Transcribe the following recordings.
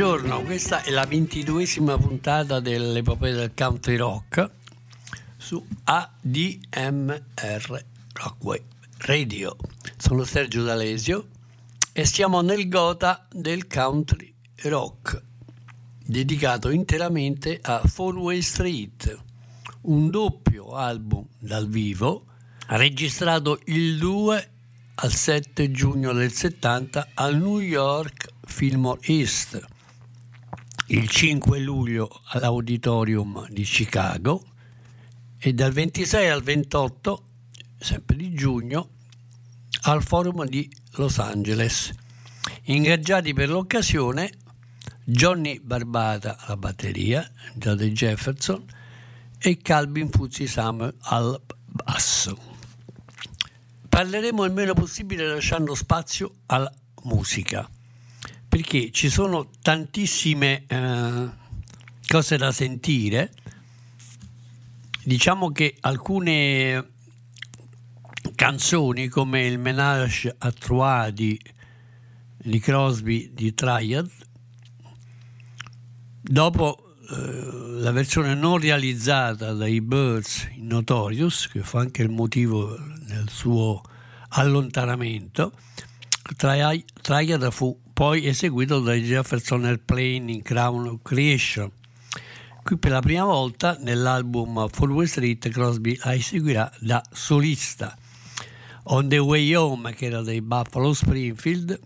Buongiorno, questa è la ventiduesima puntata dell'epopea del country rock su ADMR Rockway Radio. Sono Sergio D'Alesio e siamo nel gota del country rock, dedicato interamente a Four Street, un doppio album dal vivo registrato il 2 al 7 giugno del 70 al New York Fillmore East, il 5 luglio all'Auditorium di Chicago e dal 26 al 28, sempre di giugno, al Forum di Los Angeles. Ingaggiati per l'occasione Johnny Barbata alla batteria, Jody Jefferson e Calvin Fuzzi Samuel al basso. Parleremo il meno possibile lasciando spazio alla musica, perché ci sono tantissime eh, cose da sentire. Diciamo che alcune canzoni come il Menage a Trois di, di Crosby di Triad, dopo eh, la versione non realizzata dai Birds in Notorious, che fu anche il motivo del suo allontanamento, Tri- Triad fu poi eseguito dai Jefferson Airplane in Crown Creation. Qui per la prima volta nell'album Way Street Crosby la eseguirà da solista. On the Way Home, che era dei Buffalo Springfield,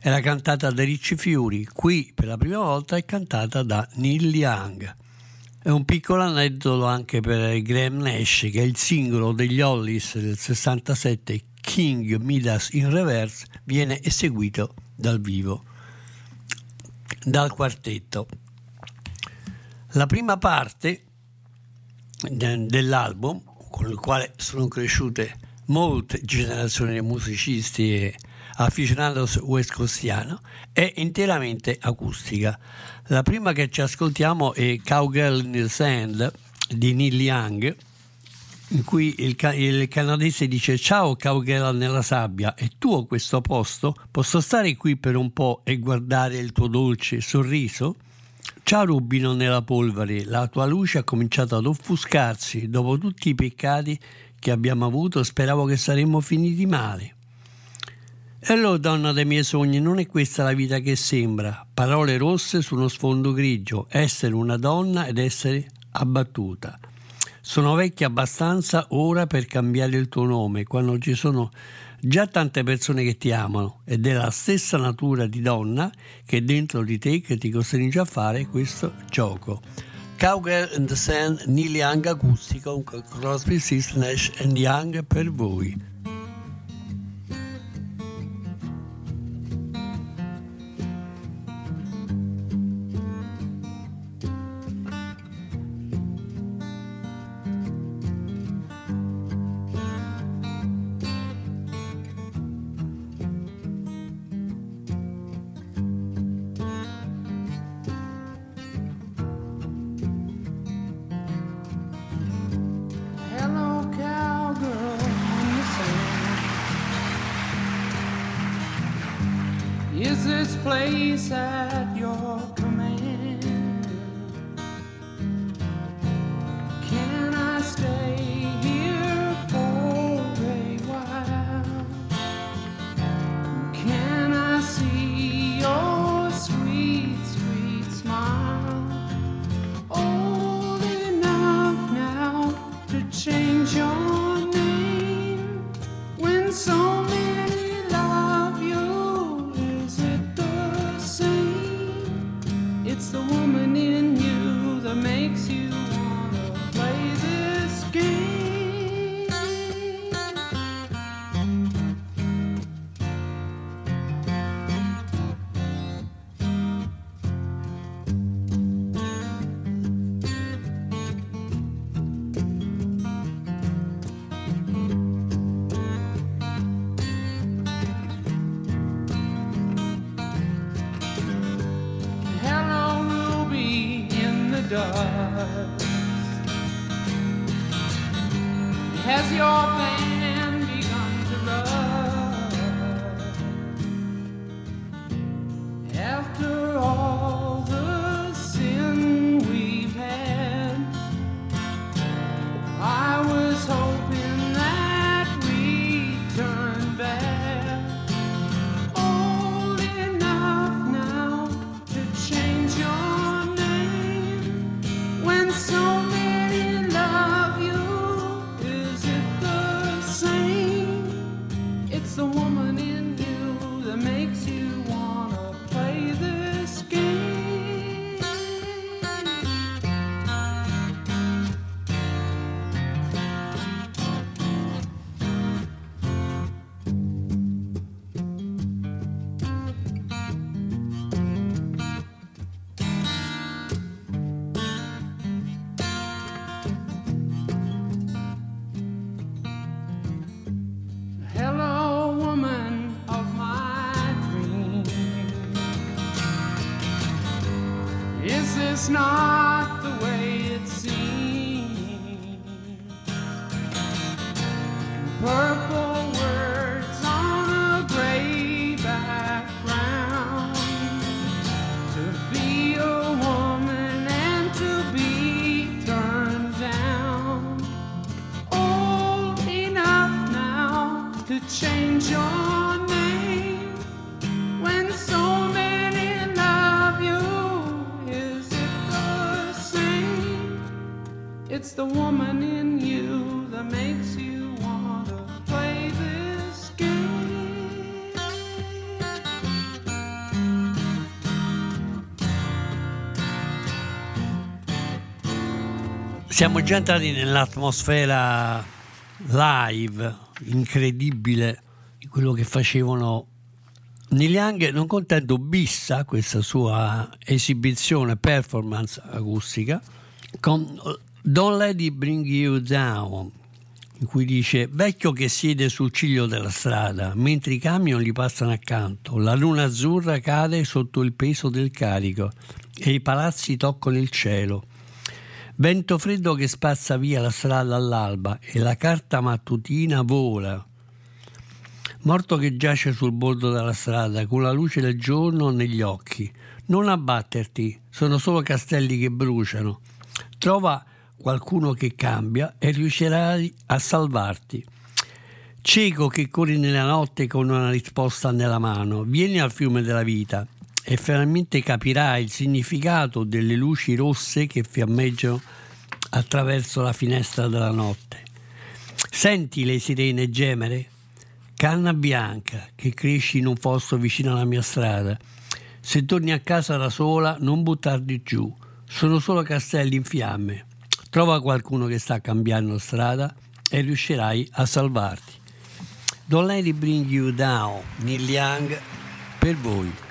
era cantata da Ricci Fiori, qui per la prima volta è cantata da Neil Young. È un piccolo aneddoto anche per Graham Nash, che è il singolo degli Hollies del 67, King Midas in Reverse, viene eseguito dal vivo, dal quartetto. La prima parte de- dell'album, con il quale sono cresciute molte generazioni di musicisti e aficionados west costiano, è interamente acustica. La prima che ci ascoltiamo è Cowgirl in the Sand di Neil Young, in cui il, il canadese dice ciao Cowgirl nella sabbia, è tuo questo posto? Posso stare qui per un po' e guardare il tuo dolce sorriso? Ciao rubino nella polvere, la tua luce ha cominciato ad offuscarsi dopo tutti i peccati che abbiamo avuto, speravo che saremmo finiti male. E allora, donna dei miei sogni, non è questa la vita che sembra. Parole rosse su uno sfondo grigio, essere una donna ed essere abbattuta. Sono vecchia abbastanza ora per cambiare il tuo nome, quando ci sono già tante persone che ti amano ed è la stessa natura di donna che è dentro di te che ti costringe a fare questo gioco. Cowgirl in the Sand, Neil Young acustico Crosby, Stills, Nash and Young per voi. Makes you Is the woman in you that makes you Siamo già entrati nell'atmosfera live, incredibile, di quello che facevano Neil Young, non contento, bissa questa sua esibizione, performance acustica, con Don't Let It Bring You Down, in cui dice vecchio che siede sul ciglio della strada, mentre i camion gli passano accanto, la luna azzurra cade sotto il peso del carico e i palazzi toccano il cielo. Vento freddo che spazza via la strada all'alba e la carta mattutina vola. Morto che giace sul bordo della strada con la luce del giorno negli occhi. Non abbatterti, sono solo castelli che bruciano. Trova qualcuno che cambia e riuscirai a salvarti. Cieco che corri nella notte con una risposta nella mano, vieni al fiume della vita e finalmente capirai il significato delle luci rosse che fiammeggiano attraverso la finestra della notte. Senti le sirene gemere? Canna bianca che cresci in un fosso vicino alla mia strada. Se torni a casa da sola, non buttarti giù. Sono solo castelli in fiamme. Trova qualcuno che sta cambiando strada e riuscirai a salvarti. Don't let it bring you down, Neil Young, per voi.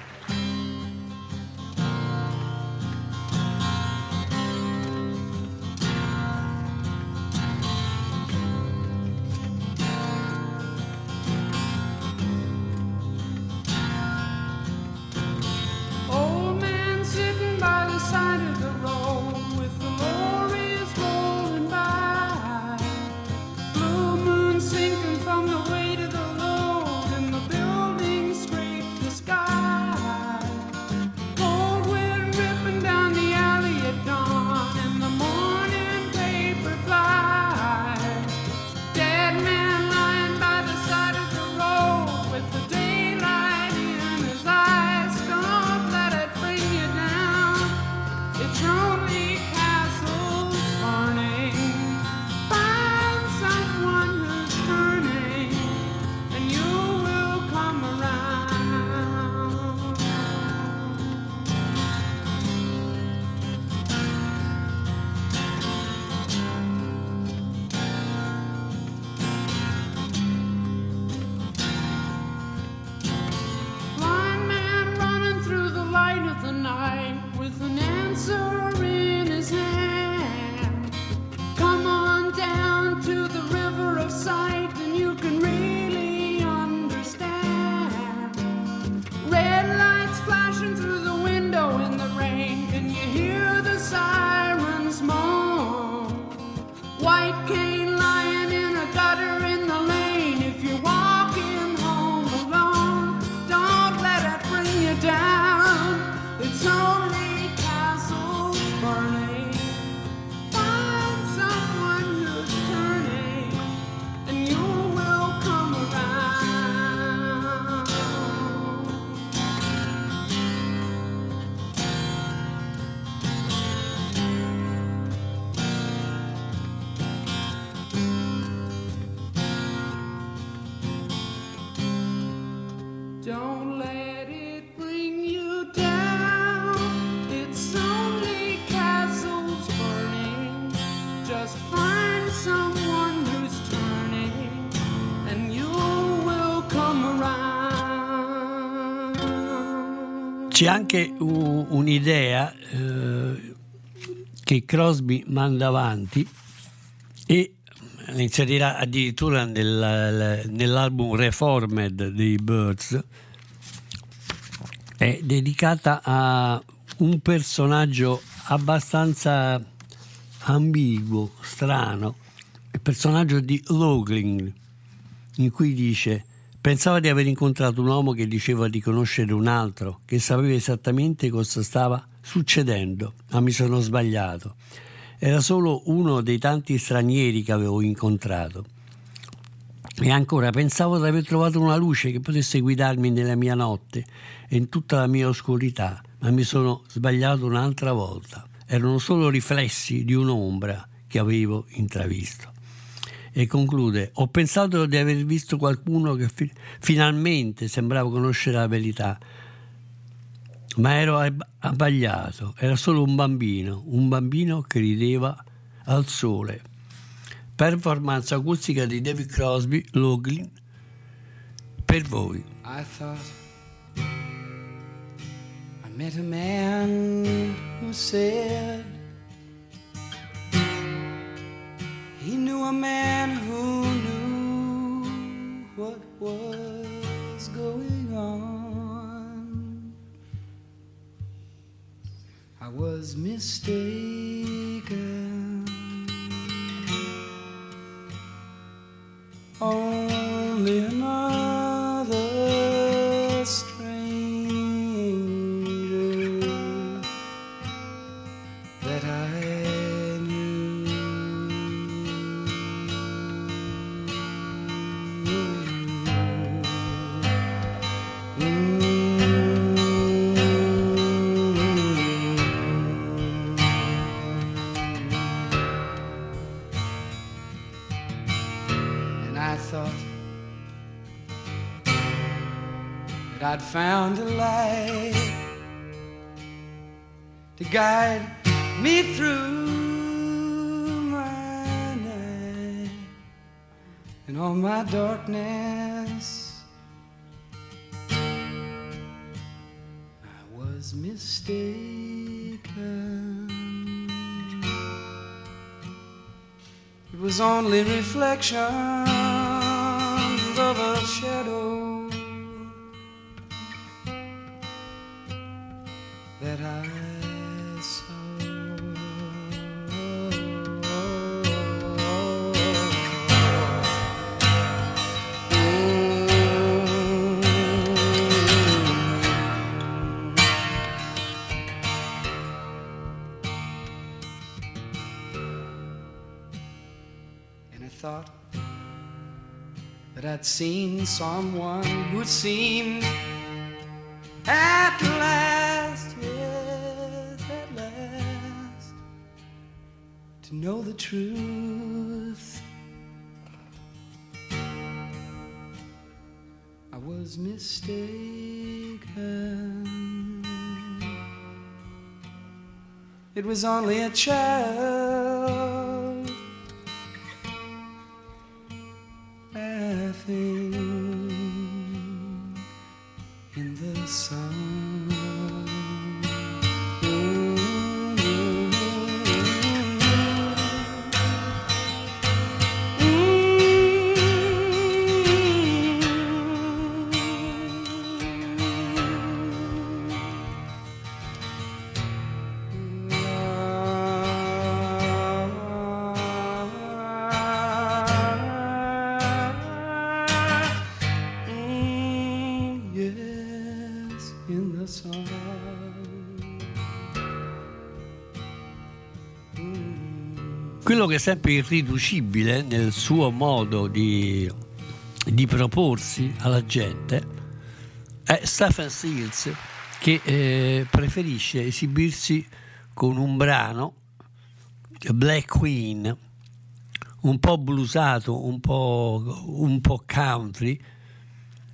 C'è anche un'idea eh, che Crosby manda avanti e inserirà addirittura nel- nell'album Reformed dei Birds. È dedicata a un personaggio abbastanza ambiguo, strano, il personaggio di Loughlin, in cui dice pensava di aver incontrato un uomo che diceva di conoscere un altro, che sapeva esattamente cosa stava succedendo, ma mi sono sbagliato. Era solo uno dei tanti stranieri che avevo incontrato. E ancora pensavo di aver trovato una luce che potesse guidarmi nella mia notte e in tutta la mia oscurità, ma mi sono sbagliato un'altra volta. Erano solo riflessi di un'ombra che avevo intravisto. E conclude, ho pensato di aver visto qualcuno che fi- finalmente sembrava conoscere la verità, ma ero ab- abbagliato, era solo un bambino, un bambino che rideva al sole. Performance acustica di David Crosby, Loughlin, per voi. I thought I met a man who said he knew a man who knew what was going on. I was mistaken. Only another found a light to guide me through my night and all my darkness. I was mistaken. It was only reflections of a shadow seen someone who seemed at last, yes, at last, to know the truth. I was mistaken. It was only a child Quello che è sempre irriducibile nel suo modo di, di proporsi alla gente è Stephen Stills che eh, preferisce esibirsi con un brano Black Queen un po' bluesato, un po', un po' country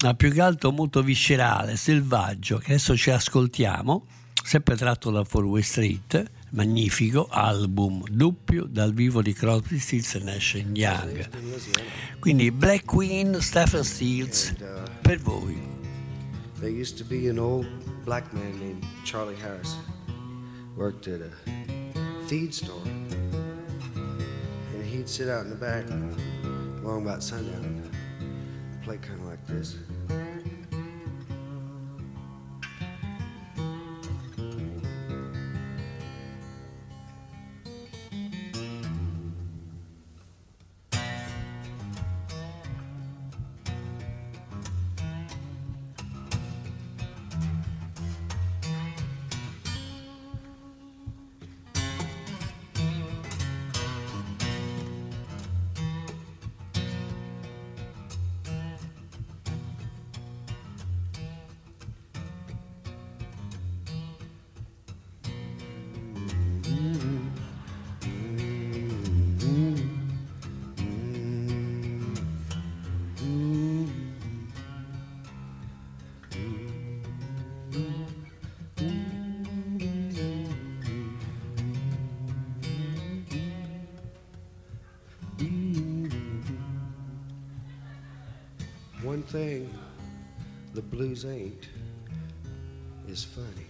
ma più che altro molto viscerale, selvaggio, che adesso ci ascoltiamo, sempre tratto da Four Way Street, magnifico album doppio dal vivo di Crosby, Stills e Nash Young. Quindi Black Queen, Stephen Stills, per voi. There used to be an old black man named Charlie Harris. Worked at a feed store. And he'd sit out in the back long about sundown and play kind of like this. Thing the blues ain't is funny.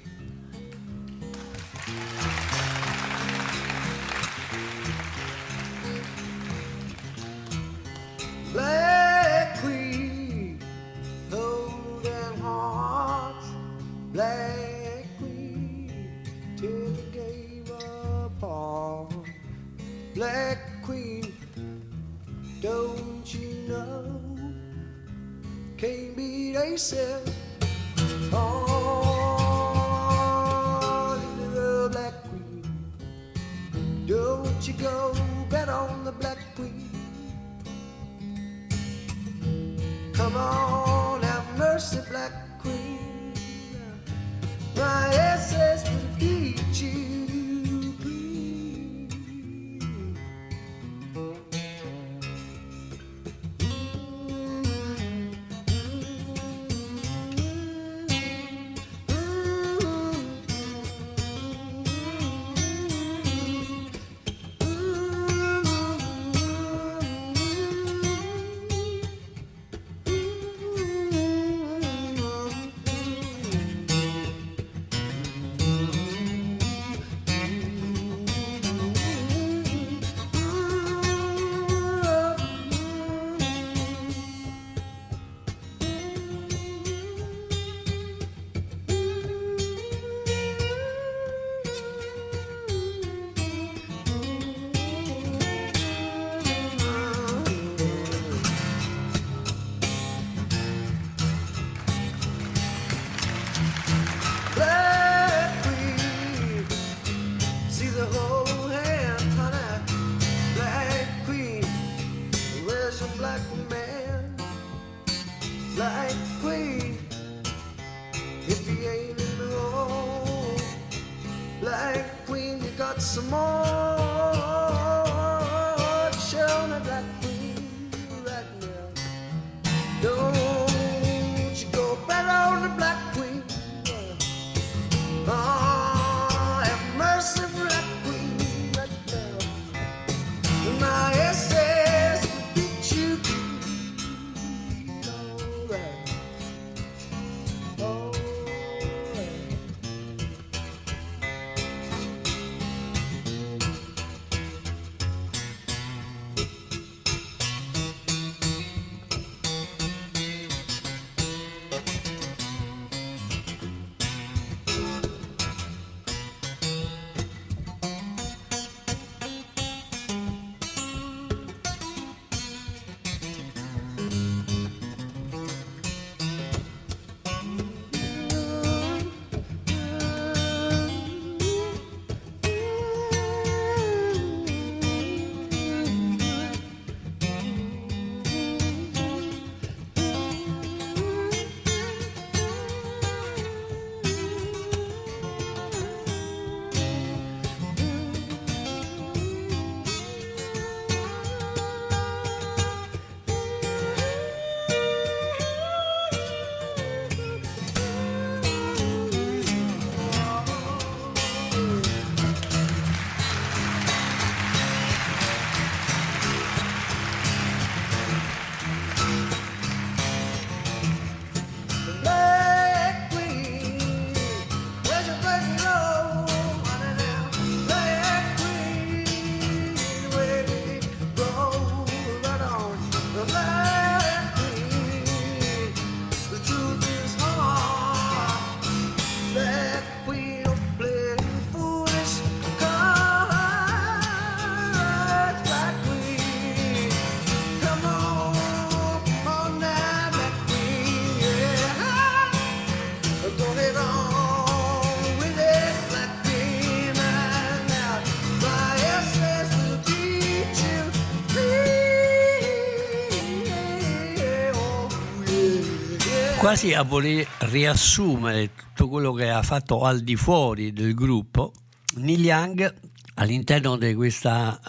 Quasi a voler riassumere tutto quello che ha fatto al di fuori del gruppo, Neil Young all'interno di questa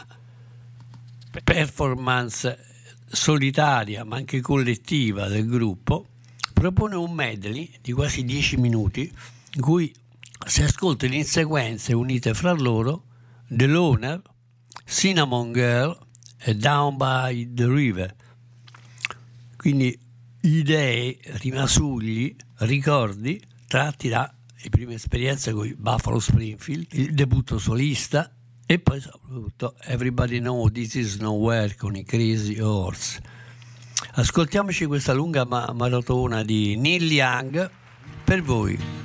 performance solitaria ma anche collettiva del gruppo propone un medley di quasi 10 minuti in cui si ascoltano in sequenze unite fra loro The Loner, Cinnamon Girl e Down by the River. Quindi idee, rimasugli, ricordi tratti dalle prime esperienze con i Buffalo Springfield, il debutto solista e poi soprattutto Everybody Know This Is Nowhere con i Crazy Horse. Ascoltiamoci questa lunga ma- maratona di Neil Young per voi.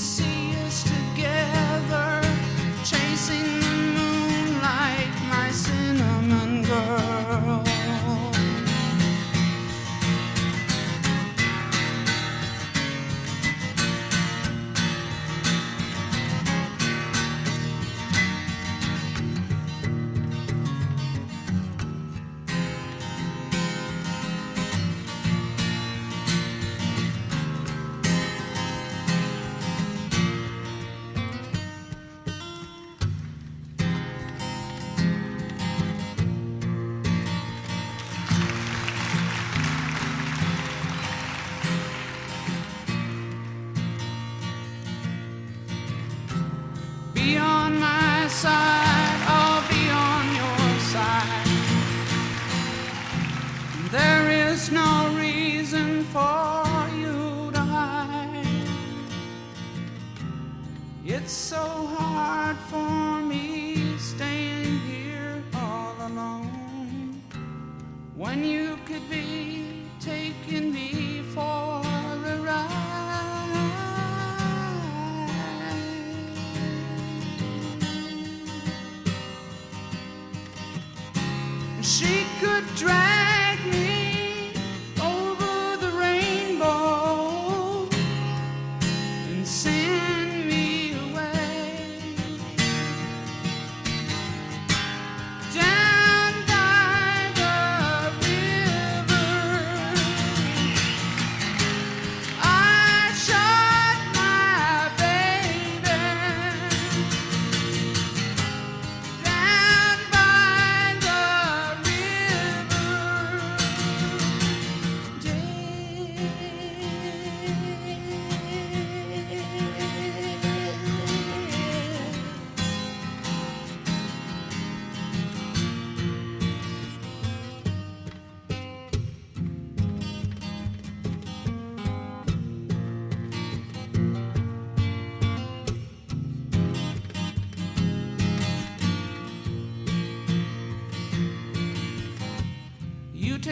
see.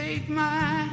Take my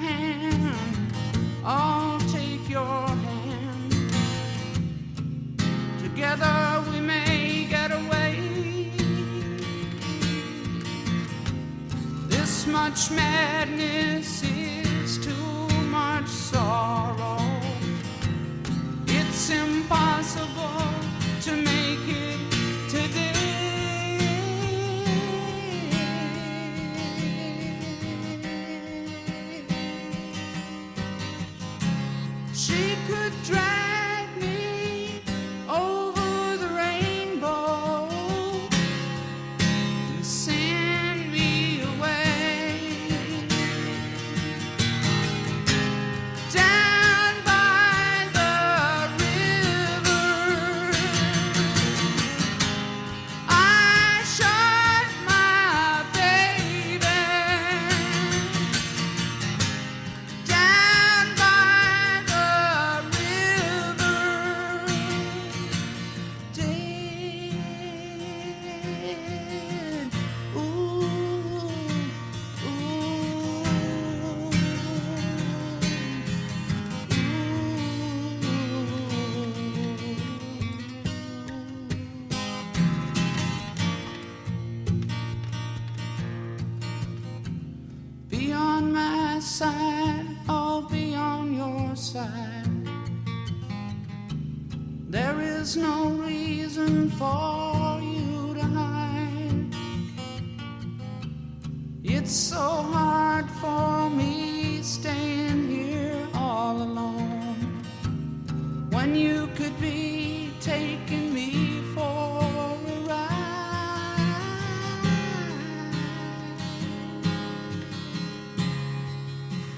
It's so hard for me staying here all alone when you could be taking me for a ride.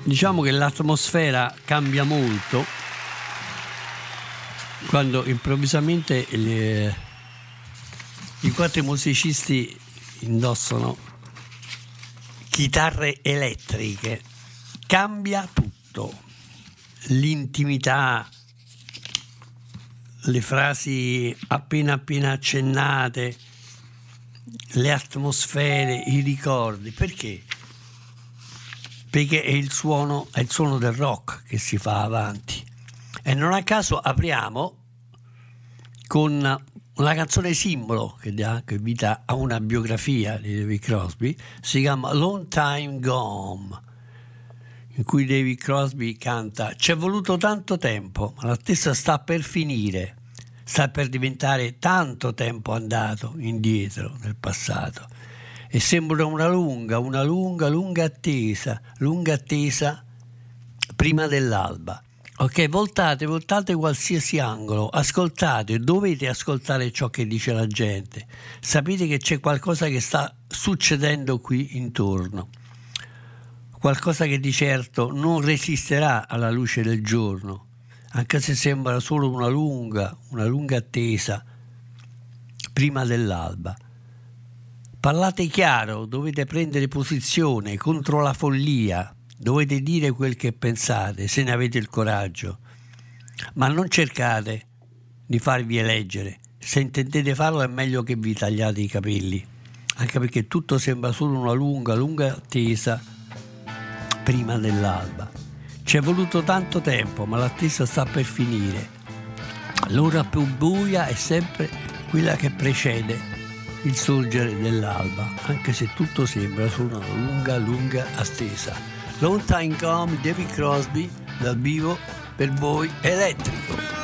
Diciamo che l'atmosfera cambia molto quando improvvisamente le, i quattro musicisti indossano chitarre elettriche, cambia tutto. L'intimità, le frasi appena appena accennate, le atmosfere, i ricordi. Perché? Perché è il suono, è il suono del rock che si fa avanti. E non a caso apriamo con una canzone simbolo che dà anche vita a una biografia di David Crosby, si chiama Long Time Gone, in cui David Crosby canta C'è voluto tanto tempo, ma l'attesa sta per finire, sta per diventare tanto tempo andato indietro nel passato. E sembra una lunga, una lunga, lunga attesa, lunga attesa prima dell'alba. Ok, voltate, voltate qualsiasi angolo, ascoltate, dovete ascoltare ciò che dice la gente. Sapete che c'è qualcosa che sta succedendo qui intorno. Qualcosa che di certo non resisterà alla luce del giorno, anche se sembra solo una lunga, una lunga attesa prima dell'alba. Parlate chiaro, dovete prendere posizione contro la follia, dovete dire quel che pensate, se ne avete il coraggio, ma non cercate di farvi eleggere. Se intendete farlo è meglio che vi tagliate i capelli, anche perché tutto sembra solo una lunga, lunga attesa prima dell'alba. Ci è voluto tanto tempo, ma l'attesa sta per finire. L'ora più buia è sempre quella che precede il sorgere dell'alba, anche se tutto sembra solo una lunga, lunga attesa. Long Time Come, David Crosby, dal vivo per voi elettrico.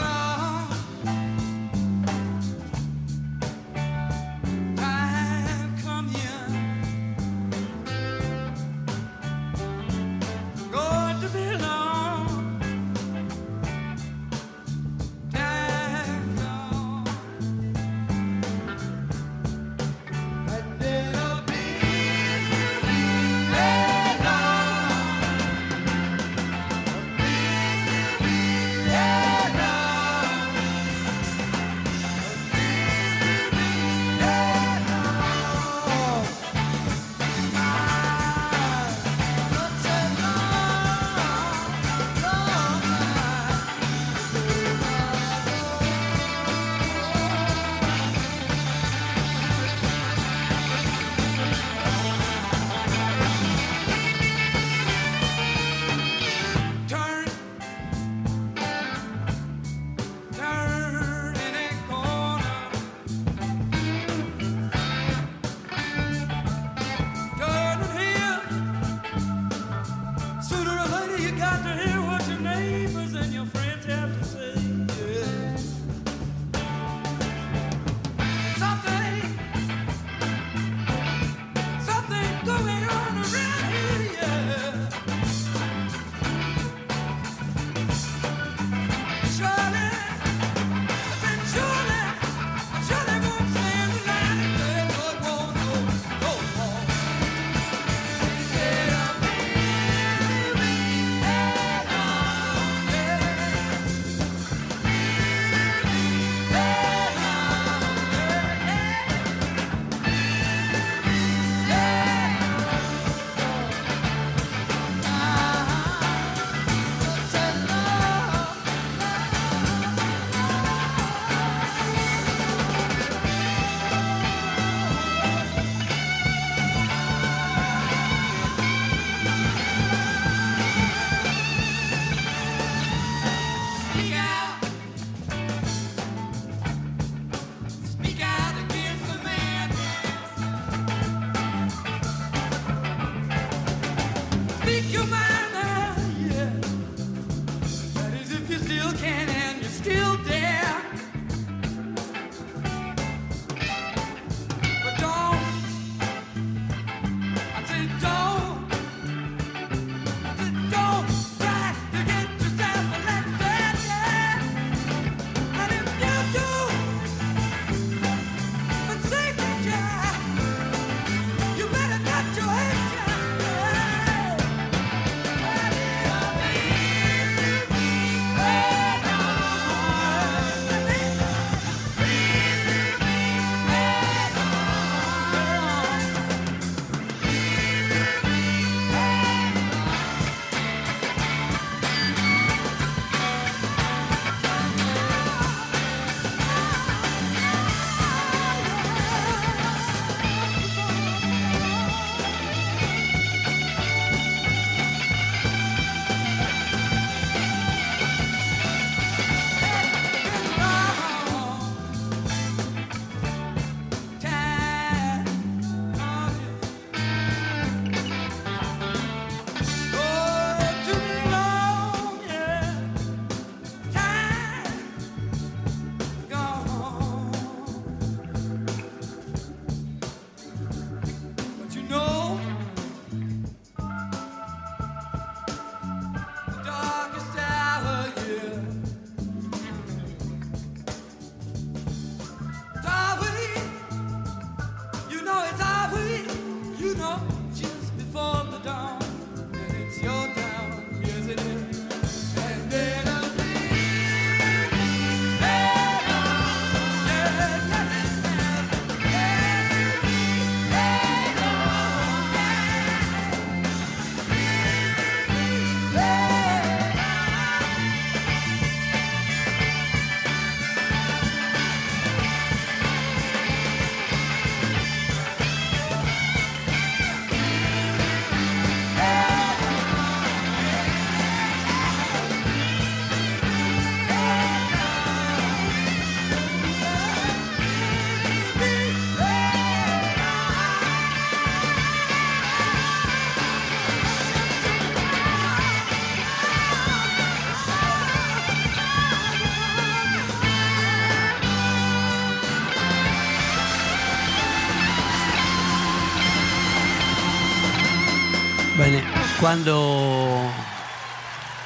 Quando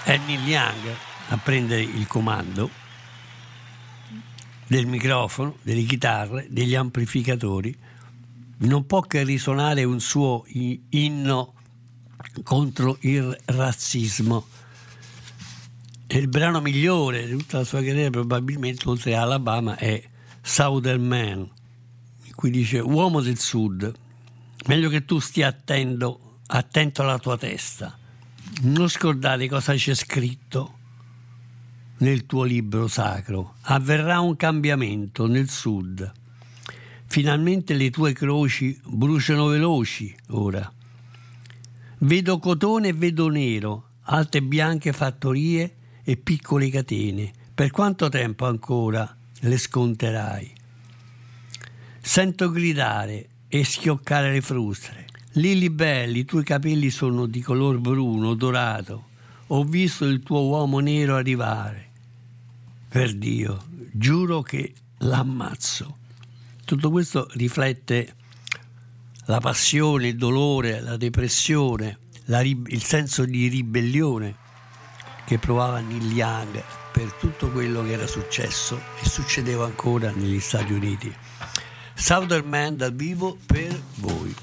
è Neil Young a prendere il comando del microfono, delle chitarre, degli amplificatori, non può che risuonare un suo inno contro il razzismo. E il brano migliore di tutta la sua carriera, probabilmente oltre a Alabama, è Southern Man, in cui dice: Uomo del Sud, meglio che tu stia attento, attento alla tua testa. Non scordare cosa c'è scritto nel tuo libro sacro. Avverrà un cambiamento nel Sud. Finalmente le tue croci bruciano veloci ora. Vedo cotone e vedo nero, alte bianche fattorie e piccole catene. Per quanto tempo ancora le sconterai? Sento gridare e schioccare le frustre. Lili belli, i tuoi capelli sono di color bruno, dorato. Ho visto il tuo uomo nero arrivare. Per Dio, giuro che l'ammazzo. Tutto questo riflette la passione, il dolore, la depressione, la rib- il senso di ribellione che provava Neil Young per tutto quello che era successo e succedeva ancora negli Stati Uniti. Southern Man dal vivo per voi.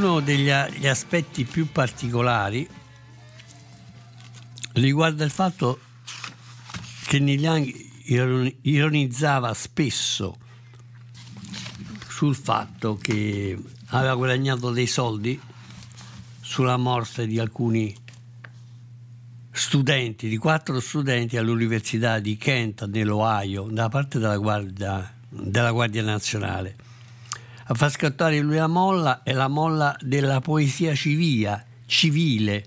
Uno degli aspetti più particolari riguarda il fatto che Neil Young iron- ironizzava spesso sul fatto che aveva guadagnato dei soldi sulla morte di alcuni studenti, di quattro studenti all'Università di Kent nell'Ohio, da parte della Guardia, della Guardia Nazionale. A far scattare lui la molla è la molla della poesia civile, civile.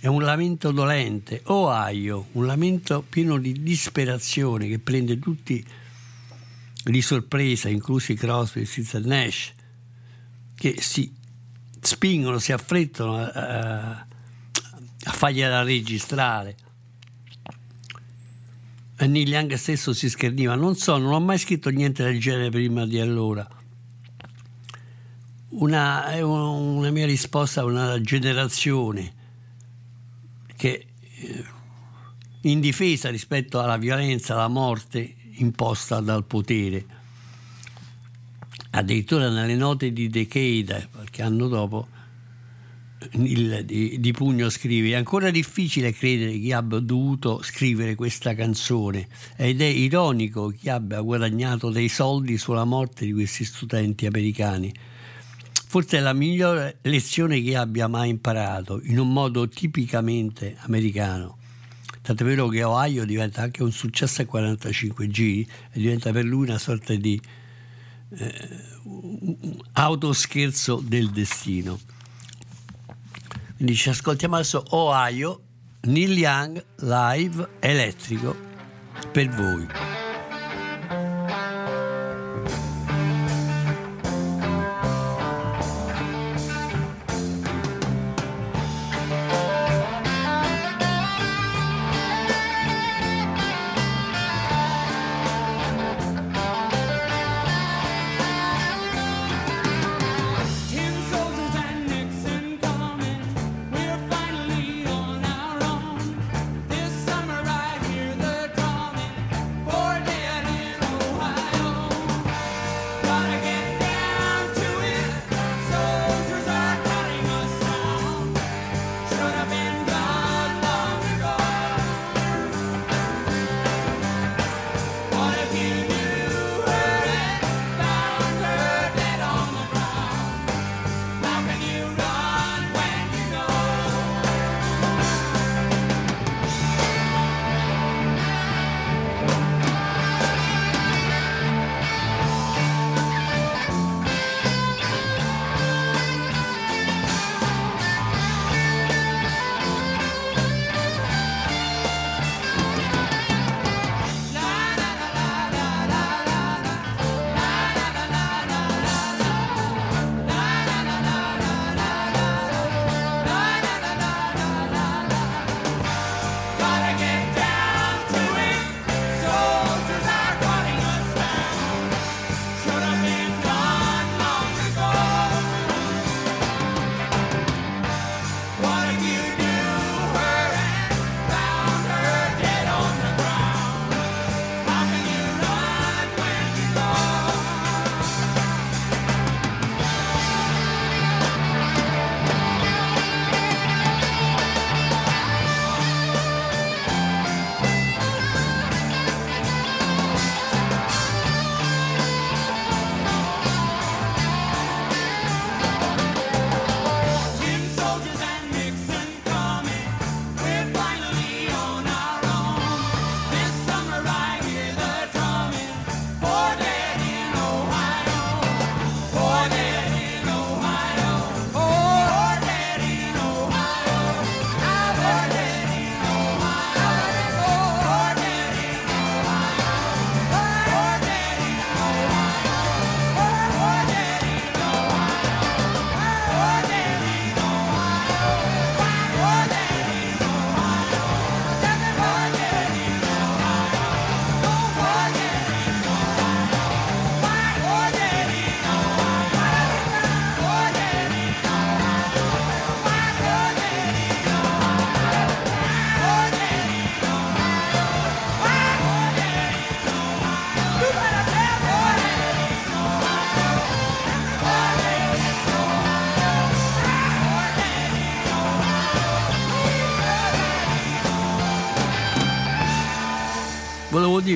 È un lamento dolente, Ohio, un lamento pieno di disperazione che prende tutti di sorpresa, inclusi Crosby e e Nash, che si spingono, si affrettano a, a, a fargliela registrare. E Neil Young stesso si scherniva, non so, non ho mai scritto niente del genere prima di allora. Una, una mia risposta a una generazione che eh, indifesa rispetto alla violenza, alla morte imposta dal potere. Addirittura nelle note di Decade, qualche anno dopo, il, di, di Pugno scrive: È ancora difficile credere che abbia dovuto scrivere questa canzone ed è ironico che abbia guadagnato dei soldi sulla morte di questi studenti americani. Forse è la migliore lezione che abbia mai imparato, in un modo tipicamente americano. Tant'è vero che Ohio diventa anche un successo a 45 giri e diventa per lui una sorta di eh, autoscherzo del destino. Quindi ci ascoltiamo adesso Ohio, Neil Young live elettrico per voi.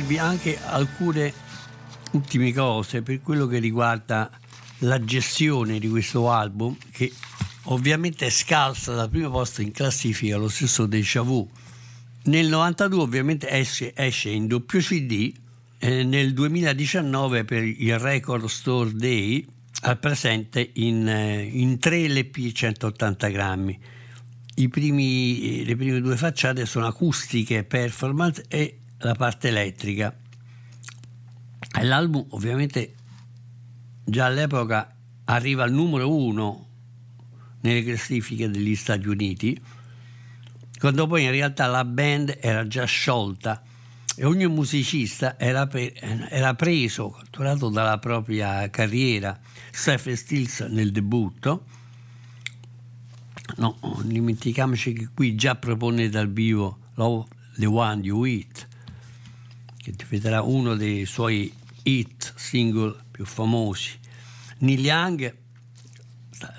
Dirvi anche alcune ultime cose per quello che riguarda la gestione di questo album che ovviamente è scalza dal primo posto in classifica lo stesso Deja Vu. Nel 92 ovviamente esce, esce in doppio CD eh, nel 2019 per il Record Store Day al presente in, eh, in 3 LP 180 grammi. Primi, le prime due facciate sono acustiche performance e la parte elettrica. E l'album ovviamente già all'epoca arriva al numero uno nelle classifiche degli Stati Uniti, quando poi in realtà la band era già sciolta e ogni musicista era, pre- era preso, catturato dalla propria carriera. Stephen Stills nel debutto, no, dimentichiamoci che qui già propone dal vivo Love the One You Eat, che diventerà uno dei suoi hit single più famosi. Neil Young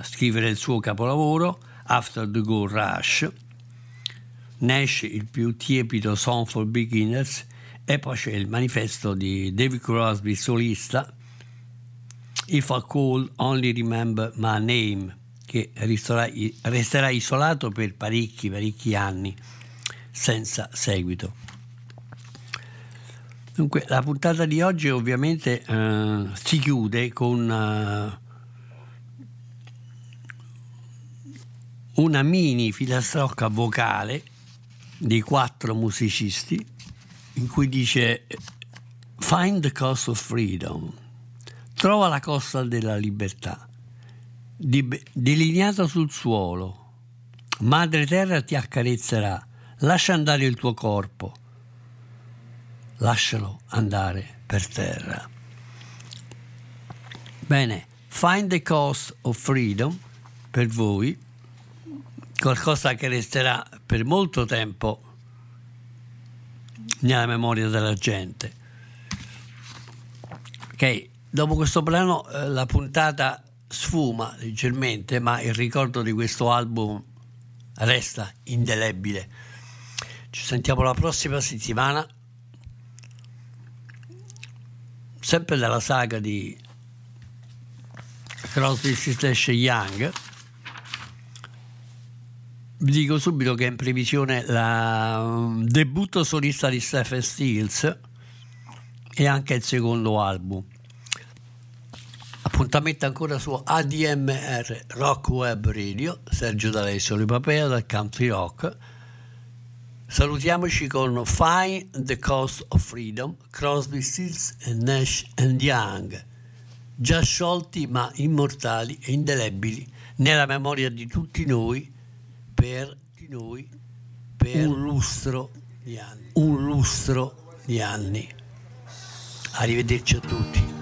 scrivere il suo capolavoro After the Gold Rush. Nash il più tiepido Song for Beginners e poi c'è il manifesto di David Crosby solista. If I Could Only Remember My Name che resterà isolato per parecchi parecchi anni senza seguito Dunque, la puntata di oggi ovviamente eh, si chiude con eh, una mini filastrocca vocale di quattro musicisti in cui dice Find the coast of freedom, trova la costa della libertà, delineata sul suolo. Madre terra ti accarezzerà, lascia andare il tuo corpo, lascialo andare per terra. Bene, Find the coast of freedom per voi qualcosa che resterà per molto tempo nella memoria della gente. Ok, dopo questo brano eh, la puntata sfuma leggermente, ma il ricordo di questo album resta indelebile. Ci sentiamo la prossima settimana, sempre dalla saga di Crosby, Stills Young. Vi dico subito che è in previsione il debutto solista di Stephen Stills e anche il secondo album. Appuntamento ancora su ADMR Rock Web Radio, Sergio D'Alessio Ripapea dal Country Rock. Salutiamoci con Find the Cost of Freedom, Crosby, Stills Nash and Young, già sciolti ma immortali e indelebili nella memoria di tutti noi per noi per un lustro di anni. Un lustro di anni. Arrivederci a tutti.